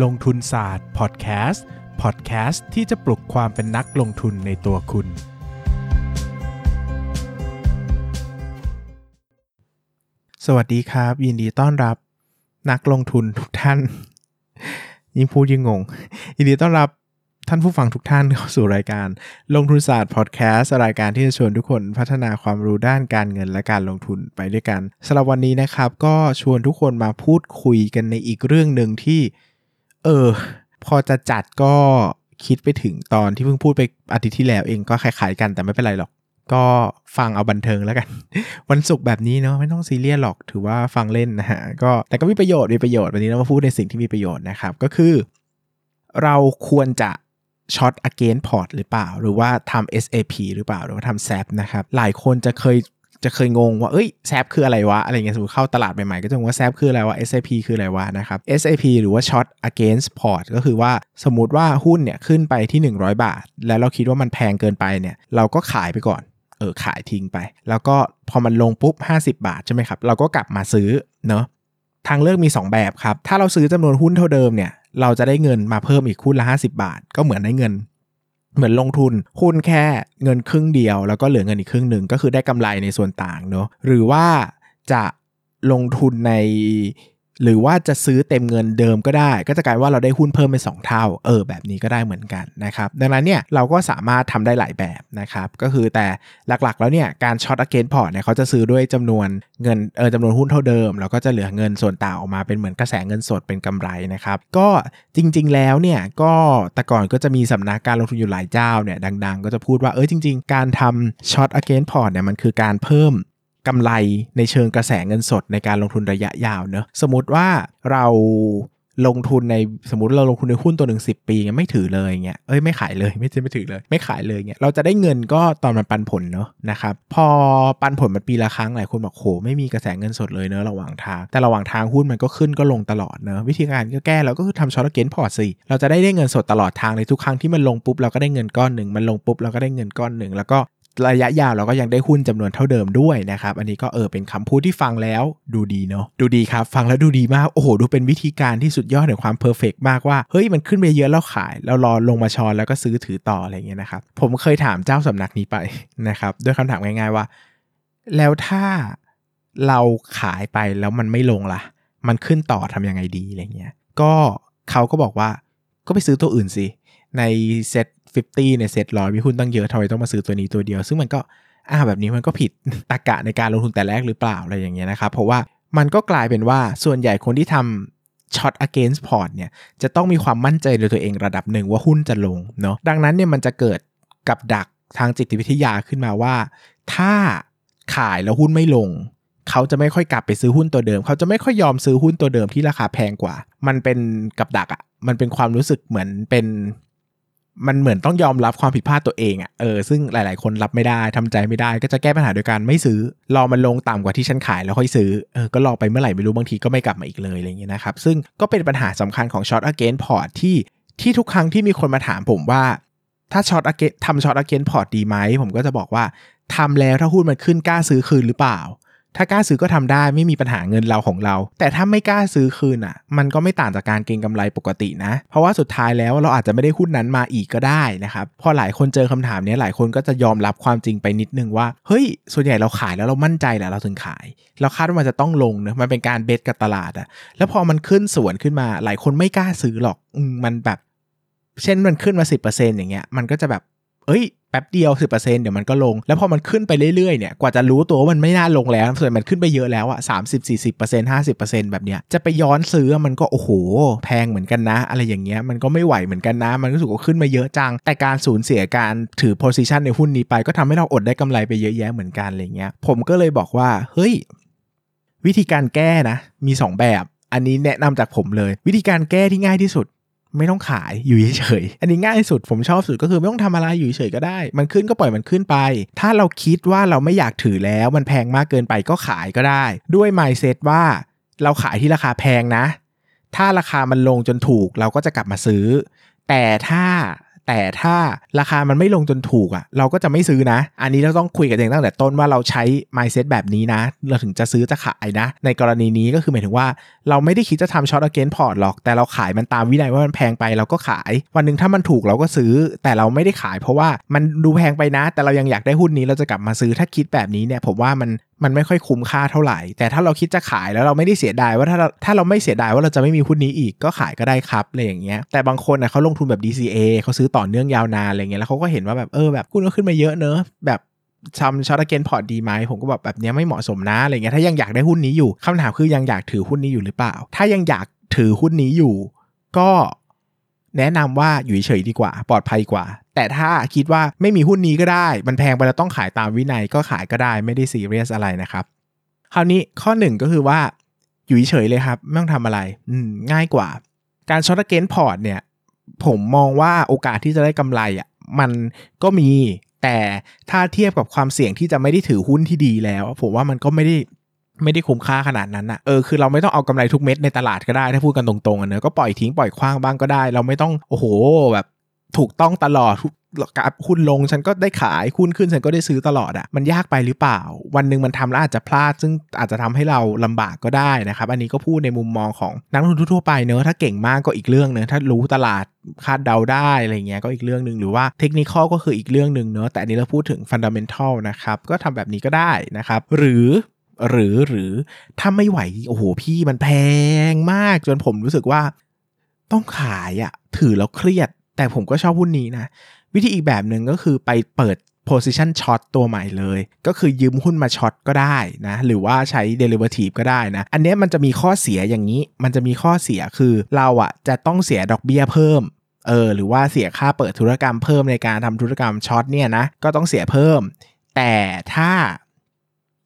ลงทุนศาสตร์พอดแคสต์พอดแคสต์ที่จะปลุกความเป็นนักลงทุนในตัวคุณ สวัสดีครับ ยินดีต้อนรับนักลงทุนทุกท่าน ยิ่งพูดยิ่งงง ยินดีต้อนรับท่านผู้ฟังทุกท่านเข้าสู่รายการ ลงทุนศาสตร์พอดแคสต์รายการที่จะชวนทุกคนพัฒนาความรู้ด้านการเงินและการลงทุนไปด้วยกันสำหรับวันนี้นะครับ ก็ชวนทุกคนมาพูดคุยกันในอีกเรื่องหนึ่งที่ เออ พอจะจัดก็คิดไปถึงตอนที่เพิ่งพูดไปอาทิตย์ที่แล้วเองก็คล้ายๆกันแต่ไม่เป็นไรหรอก ก็ฟังเอาบันเทิงแล้วกัน วันศุกร์แบบนี้เนาะไม่ต้องซีเรียสหรอกถือว่าฟังเล่นนะฮะก็แต่ก็มีประโยชน์มีประโยชน์วันนี้เรามาพูดในสิ่งที่มีประโยชน์นะครับ ก็คือ เราควรจะช็อต against port หรือเปล่า หรือว่าทำ SAP หรือเปล่า หรือว่าทำ SAP นะครับ หลายคนจะเคย จะเคยงงว่าเอ้ย SAP คืออะไรวะอะไรเงี้ยสมมติเข้าตลาดใหม่ๆก็จะงงว่า SAP คืออะไรวะ SAP คืออะไรวะนะครับ SAP หรือว่า short against port ก็คือว่าสมมติว่าหุ้นเนี่ยขึ้นไปที่ 100 บาท แล้วเราคิดว่ามันแพงเกินไปเนี่ยเราก็ขายไปก่อนเออขายทิ้งไป แล้วก็พอมันลงปุ๊บ 50 บาทใช่ไหมครับเราก็กลับมาซื้อเนาะทางเลือกมี 2 แบบครับ ถ้าเราซื้อจำนวนหุ้นเท่าเดิมเนี่ย เราจะได้เงินมาเพิ่มอีกหุ้นละ 50 บาท ก็เหมือนได้เงิน เหมือนลงทุนหุ้นแค่เงินครึ่งเดียว แล้วก็เหลือเงินอีกครึ่งหนึ่งก็คือได้กำไรในส่วนต่างเนาะหรือว่าจะลงทุนใน หรือว่าจะซื้อเต็มเงินเดิมก็ได้ ก็จะกลายว่าเราได้หุ้นเพิ่มเป็น2เท่า เออแบบนี้ก็ได้เหมือนกันนะครับดังนั้นเนี่ยเราก็สามารถทำได้หลายแบบนะครับก็คือแต่หลักๆ แล้วเนี่ยการ short against port เนี่ยเขาจะซื้อด้วยจำนวนเงินเออจำนวนหุ้นเท่าเดิม แล้วก็จะเหลือเงินส่วนต่างออกมาเป็นเหมือนกระแสเงินสดเป็นกำไรนะครับก็จริงๆแล้วเนี่ยก็แต่ก่อนก็จะมีสำนักการลงทุนอยู่หลายเจ้าเนี่ยดัง ๆ ก็จะพูดว่าเออจริง ๆ การทำ short against port เนี่ยมันคือการเพิ่ม กำไรในเชิงกระแสเงินสดในการลงทุนระยะยาวเนอะสมมติว่าเราลงทุนในสมมติเราลงทุนในหุ้นตัวหนึ่งสิบปีเงี้ยไม่ถือเลยเงี้ยเอ้ยไม่ขายเลยไม่ใช่ไม่ถือเลย ไม่ขายเลยเงี้ยเราจะได้เงินก็ตอนมันปันผลเนอะนะครับพอปันผลมันปีละครั้งหลายคนบอกโหไม่มีกระแสเงินสดเลยเนอะระหว่างทาง แต่ระหว่างทางหุ้นมันก็ขึ้นก็ลงตลอดเนอะวิธีการก็แก้เราก็คือทำ short against port สิเราจะได้ได้เงินสดตลอดทางในทุกครั้งที่มันลงปุ๊บเราก็ได้เงินก้อนหนึ่งมันลงปุ๊บเราก็ได้เงินก้อนหนึ่งแล้วก็ ระยะยาวเราก็ยังได้หุ้นจำนวนเท่าเดิมด้วยนะครับ อันนี้ก็เออเป็นคำพูดที่ฟังแล้วดูดีเนาะดูดีครับ ฟังแล้วดูดีมาก โอ้โห ดูเป็นวิธีการที่สุดยอดแห่งความ perfect มากว่า เฮ้ย มันขึ้นไปเยอะแล้วขาย แล้วรอลงมาช้อนแล้วก็ซื้อถือต่ออะไรเงี้ยนะครับ ผมเคยถามเจ้าสำนักนี้ไปนะครับ ด้วยคำถามง่ายๆว่า แล้วถ้าเราขายไปแล้วมันไม่ลงล่ะ มันขึ้นต่อทำยังไงดีอะไรเงี้ยก็เขาก็บอกว่าก็ไปซื้อตัวอื่นสิในเซ็ต 50 ในเซ็ตร้อยมีหุ้นตั้งเยอะทำไมต้องมาซื้อตัวนี้ตัวเดียว ซึ่งมันก็อ่าแบบนี้มันก็ผิดตรกะในการลงทุนแต่แรกหรือเปล่าอะไรอย่างเงี้ยนะครับเพราะว่ามันก็กลายเป็นว่าส่วนใหญ่คนที่ทำช็อต against port เนี่ยจะต้องมีความมั่นใจในตัวเองระดับหนึ่งว่าหุ้นจะลงเนาะดังนั้นเนี่ยมันจะเกิดกับดักทางจิตวิทยาขึ้นมาว่า ถ้าขายแล้วหุ้นไม่ลง เขาจะไม่ค่อยกลับไปซื้อหุ้นตัวเดิม เขาจะไม่ค่อยยอมซื้อหุ้นตัวเดิมที่ราคาแพงกว่า มันเป็นกับดักอะ่ะมันเป็นความรู้สึกเหมือนเป็น มันเหมือนต้องยอมรับความผิดพลาดตัวเองอะ่ะเออซึ่งหลาย ๆ คนรับไม่ได้ทำใจไม่ได้ ก็จะแก้ปัญหาโดยการไม่ซื้อรอมันลงต่ำกว่าที่ฉันขายแล้วค่อยซื้อเออก็รอไปเมื่อไหร่ไม่รู้บางทีก็ไม่กลับมาอีกเลยอะไรเงี้ยนะครับซึ่งก็เป็นปัญหาสำคัญของ short against port ที่ที่ทุกครั้งที่มีคนมาถามผมว่าถ้า short against ทำ short against port ดีไหมผมก็จะบอกว่าทำแล้วถ้าหุ้นมันขึ้นกล้าซื้อคืนหรือเปล่า ถ้ากล้าซื้อก็ทำได้ไม่มีปัญหาเงินเราของเรา แต่ถ้าไม่กล้าซื้อคืนอะ มันก็ไม่ต่างจากการเก็งกำไรปกตินะ เพราะว่าสุดท้ายแล้วเราอาจจะไม่ได้หุ้นนั้นมาอีกก็ได้นะครับ พอหลายคนเจอคำถามนี้หลายคนก็จะยอมรับความจริงไปนิดนึงว่า เฮ้ย ส่วนใหญ่เราขายแล้วเรามั่นใจแหละเราถึงขาย เราคาดว่ามันจะต้องลงเนะมันเป็นการเบสกับตลาดอะแล้วพอมันขึ้นสวนขึ้นมา หลายคนไม่กล้าซื้อหรอกมันแบบ เช่นมันขึ้นมา 10%อย่างเงี้ย มันก็จะแบบ เอ้ยแป๊บเดียว 10%เดี๋ยวมันก็ลง แล้วพอมันขึ้นไปเรื่อยๆ เนี่ย กว่าจะรู้ตัวว่ามันไม่น่าลงแล้ว ส่วนมันขึ้นไปเยอะแล้วอะสามสิบสี่สิบเปอร์เซ็นต์ห้าสิบเปอร์เซ็นต์แบบเนี้ย จะไปย้อนซื้อมันก็โอ้โห แพงเหมือนกันนะ อะไรอย่างเงี้ย มันก็ไม่ไหวเหมือนกันนะ มันรู้สึกว่าขึ้นมาเยอะจัง แต่การสูญเสียการถือ position ในหุ้นนี้ไป ก็ทำให้เราอดได้กำไรไปเยอะแยะเหมือนกันอะไรเงี้ย ผมก็เลยบอกว่า เฮ้ย วิธีการแก้นะ มี 2 แบบ อันนี้แนะนำจากผมเลย วิธีการแก้ที่ง่ายที่สุด ไม่ต้องขายอยู่เฉยๆอันนี้ง่ายสุดผมชอบสุดก็คือไม่ต้องทำอะไรอยู่เฉยก็ได้ มันขึ้นก็ปล่อยมันขึ้นไป ถ้าเราคิดว่าเราไม่อยากถือแล้วมันแพงมากเกินไปก็ขายก็ได้ ด้วย mindset ว่าเราขายที่ราคาแพงนะ ถ้าราคามันลงจนถูกเราก็จะกลับมาซื้อ แต่ถ้า แต่ถ้าราคามันไม่ลงจนถูกอะ่ะ เราก็จะไม่ซื้อนะ อันนี้เราต้องคุยกันเองตั้งแต่ต้นว่าเราใช้ mindset แบบนี้นะ เราถึงจะซื้อจะขายนะ ในกรณีนี้ก็คือหมายถึงว่า เราไม่ได้คิดจะทำ short against port หรอก แต่เราขายมันตามวินัยว่ามันแพงไปเราก็ขาย วันหนึ่งถ้ามันถูกเราก็ซื้อ แต่เราไม่ได้ขาย เพราะว่ามันดูแพงไปนะ แต่เรายังอยากได้หุ้นนี้เราจะกลับมาซื้อถ้าคิดแบบนี้เนี่ยผมว่ามัน มันไม่ค่อยคุ้มค่าเท่าไหร่ แต่ถ้าเราคิดจะขายแล้วเราไม่ได้เสียดายว่าถ้าเราถ้าเราไม่เสียดายว่าเราจะไม่มีหุ้นนี้อีกก็ขายก็ได้ครับอะไรอย่างเงี้ยแต่บางคนนะเขาลงทุนแบบ DCA เขาซื้อต่อเนื่องยาวนานอะไรเงี้ยแล้วเขาก็เห็นว่าแบบเออแบบหุ้นก็ขึ้นมาเยอะเนอะแบบทำ short against port ดีไหมผมก็แบบแบบนี้ไม่เหมาะสมนะอะไรเงี้ยถ้ายังอยากได้หุ้นนี้อยู่คำถามคือยังอยากถือหุ้นนี้อยู่หรือเปล่า ถ้ายังอยากถือหุ้นนี้อยู่ ก็ แนะนำว่าอยู่เฉยดีกว่า ปลอดภัยกว่า แต่ถ้าคิดว่าไม่มีหุ้นนี้ก็ได้ มันแพงไปแล้วต้องขายตามวินัยก็ขายก็ได้ไม่ได้ซีเรียสอะไรนะครับคราวนี้ข้อหนึ่งก็คือว่าอยู่เฉยเลยครับ ไม่ต้องทำอะไรอืง่ายกว่า การ short against port เนี่ย ผมมองว่าโอกาสที่จะได้กำไรอะมันก็มีแต่ถ้าเทียบกับความเสี่ยงที่จะไม่ได้ถือหุ้นที่ดีแล้ว ผมว่ามันก็ไม่ได้ ไม่ได้คุ้มค่าขนาดนั้นอะเออคือเราไม่ต้องเอากำไรทุกเม็ดในตลาดก็ได้ถ้าพูดกันตรงๆอะเนอะก็ปล่อยทิ้งปล่อยคว้างบ้างก็ได้ เราไม่ต้องโอ้โหแบบถูกต้องตลอดกับหุ้นลงฉันก็ได้ขายหุ้นขึ้นฉันก็ได้ซื้อตลอดอะมันยากไปหรือเปล่า วันหนึ่งมันทำแล้วอาจจะพลาด ซึ่งอาจจะทำให้เราลำบากก็ได้นะครับ อันนี้ก็พูดในมุมมองของนักลงทุนทั่วไปเนอะถ้าเก่งมากก็อีกเรื่องเนอะถ้ารู้ตลาดคาดเดาได้อะไรเงี้ยก็อีกเรื่องหนึ่งหรือว่าเทคนิคก็คืออีกเรื่องหนึ่งเนอะแต่อันนี้เราพูดถึงฟันดัมเมนทัลนะครับก็ทำแบบนี้ก็ได้นะครับหรือ หรือหรือถ้าไม่ไหวโอ้โหพี่มันแพงมากจนผมรู้สึกว่าต้องขายอะถือแล้วเครียด แต่ผมก็ชอบหุ้นนี้นะ วิธีอีกแบบหนึ่งก็คือไปเปิด position short ตัวใหม่เลย ก็คือยืมหุ้นมาช็อตก็ได้นะ หรือว่าใช้ derivative ก็ได้นะ อันนี้มันจะมีข้อเสียอย่างนี้ มันจะมีข้อเสียคือเราอะจะต้องเสียดอกเบี้ยเพิ่มเออหรือว่าเสียค่าเปิดธุรกรรมเพิ่มในการทำธุรกรรมช็อตเนี่ยนะก็ต้องเสียเพิ่ม แต่ถ้า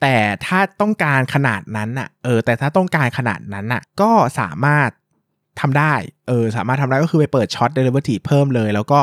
แต่ถ้าต้องการขนาดนั้นอะเออ แต่ถ้าต้องการขนาดนั้นอะก็สามารถทำได้เออสามารถทำได้ก็คือไปเปิด short derivative เพิ่มเลย แล้วก็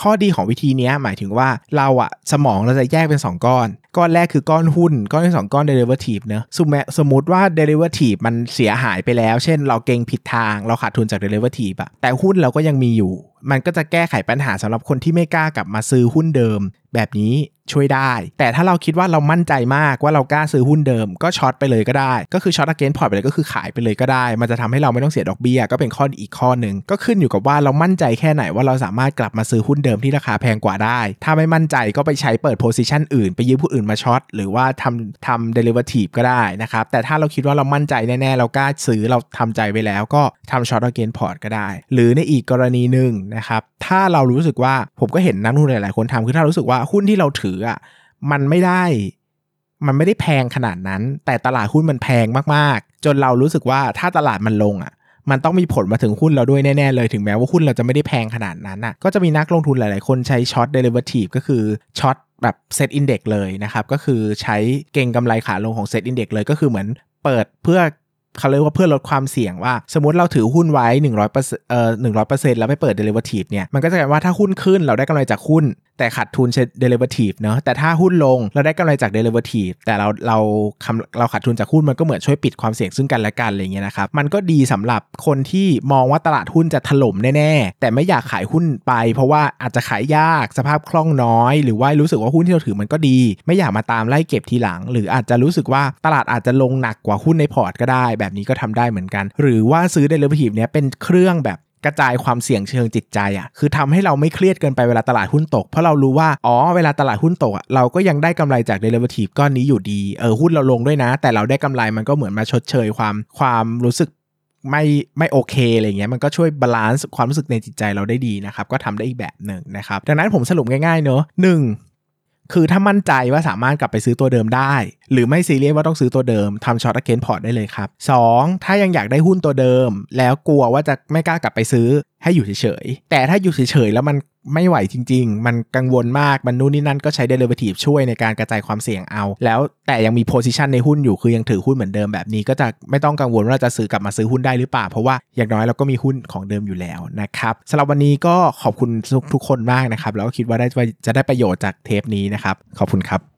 ข้อดีของวิธีนี้หมายถึงว่าเราอะสมองเราจะแยกเป็น 2 ก้อน ก้อนแรกคือก้อนหุ้น ก้อนที่ 2 ก้อน derivative เนอะสมสมมติว่า derivative มันเสียหายไปแล้ว เช่น เราเก็งผิดทาง เราขาดทุนจาก derivative อะแต่หุ้นเราก็ยังมีอยู่ มันก็จะแก้ไขปัญหาสำหรับคนที่ไม่กล้ากลับมาซื้อหุ้นเดิม แบบนี้ช่วยได้ แต่ถ้าเราคิดว่าเรามั่นใจมากว่าเรากล้าซื้อหุ้นเดิม ก็ short ไปเลยก็ได้ ก็คือ short against port ไปเลยก็คือขายไปเลยก็ได้ มันจะทำให้เราไม่ต้องเสียดอกเบี้ยก็เป็นข้ออีกข้อหนึ่งก็ขึ้นอยู่กับว่าเรามั่นใจแค่ไหนว่าเราสามารถกลับมาซื้อหุ้นเดิมที่ราคาแพงกว่าได้ ถ้าไม่มั่นใจก็ไปใช้เปิด position อื่น ไปยืมหุ้นอื่นมา short หรือว่าทำทำ derivative ก็ได้นะครับ แต่ถ้าเราคิดว่าเรามั่นใจแน่ๆ เรากล้าซื้อเราทำใจไว้แล้วก็ทำ short against port ก็ได้ หรือในอีกกรณีหนึ่งนะครับ ถ้าเรารู้สึกว่าผมก็เห็นนักลงทุนหลายๆคนทำคือถ้ารู้สึกว่าหุ้นที่เราถืออะมันไม่ได้มันไม่ได้แพงขนาดนั้น แต่ตลาดหุ้นมันแพงมากๆ จนเรารู้สึกว่าถ้าตลาดมันลงอะ มันต้องมีผลมาถึงหุ้นเราด้วยแน่ๆเลยถึงแม้ว่าหุ้นเราจะไม่ได้แพงขนาดนั้นอะก็จะมีนักลงทุนหลายๆ คนใช้ short derivative ก็คือ short แบบ SET index เลยนะครับ ก็คือใช้เก็งกำไรขาลงของ SET index เลยก็คือเหมือนเปิดเพื่อเขาเรียกว่าเพื่อลดความเสี่ยงว่า สมมติเราถือหุ้นไว้ 100%เอ่อ100%แล้วไปเปิด derivative เนี่ย มันก็จะกลายว่าถ้าหุ้นขึ้นเราได้กำไรจากหุ้น แต่ขาดทุนเช่ derivative เนาะแต่ถ้าหุ้นลงเราได้กำไรจาก derivative แต่เราเราเราขาดทุนจากหุ้นมันก็เหมือนช่วยปิดความเสี่ยงซึ่งกันและกันอะไรเงี้ยนะครับมันก็ดีสำหรับคนที่มองว่าตลาดหุ้นจะถล่มแน่ๆ แต่ไม่อยากขายหุ้นไป เพราะว่าอาจจะขายยากสภาพคล่องน้อย หรือว่ารู้สึกว่าหุ้นที่เราถือมันก็ดี ไม่อยากมาตามไล่เก็บทีหลัง หรืออาจจะรู้สึกว่าตลาดอาจจะลงหนักกว่าหุ้นในพอร์ตก็ได้ แบบนี้ก็ทำได้เหมือนกัน หรือว่าซื้อ derivative เนี้ยเป็นเครื่องแบบ กระจายความเสี่ยงเชิงจิตใจอะ่ะคือทำให้เราไม่เครียดเกินไปเวลาตลาดหุ้นตก เพราะเรารู้ว่าอ๋อเวลาตลาดหุ้นตกอะเราก็ยังได้กำไรจาก derivative ก้อนนี้อยู่ดีเออหุ้นเราลงด้วยนะ แต่เราได้กำไรมันก็เหมือนมาชดเชยความความรู้สึกไม่ไม่โอเคอะไรเงี้ยมันก็ช่วย balance ความรู้สึกในจิตใจเราได้ดีนะครับก็ทำได้อีกแบบหนึ่งนะครับดังนั้นผมสรุปง่ายๆเนอะหนึ่ง คือถ้ามั่นใจว่าสามารถกลับไปซื้อตัวเดิมได้ หรือไม่ซีเรียสว่าต้องซื้อตัวเดิมทำ short against port ได้เลยครับ 2. ถ้ายังอยากได้หุ้นตัวเดิม แล้วกลัวว่าจะไม่กล้ากลับไปซื้อ ให้อยู่เฉยๆ แต่ถ้าอยู่เฉยๆ แล้วมันไม่ไหวจริง ๆ มันกังวลมาก มันนู่นนี่นั่นก็ใช้เดลิเวอทีฟช่วยในการกระจายความเสี่ยงเอา แล้วแต่ยังมีโพซิชันในหุ้นอยู่ คือยังถือหุ้นเหมือนเดิมแบบนี้ ก็จะไม่ต้องกังวลว่าจะซื้อกลับมาซื้อหุ้นได้หรือเปล่า เพราะว่าอย่างน้อยเราก็มีหุ้นของเดิมอยู่แล้วนะครับสำหรับวันนี้ก็ขอบคุณทุกคนมากนะครับ แล้วก็คิดว่าได้จะได้ประโยชน์จากเทปนี้นะครับ ขอบคุณครับ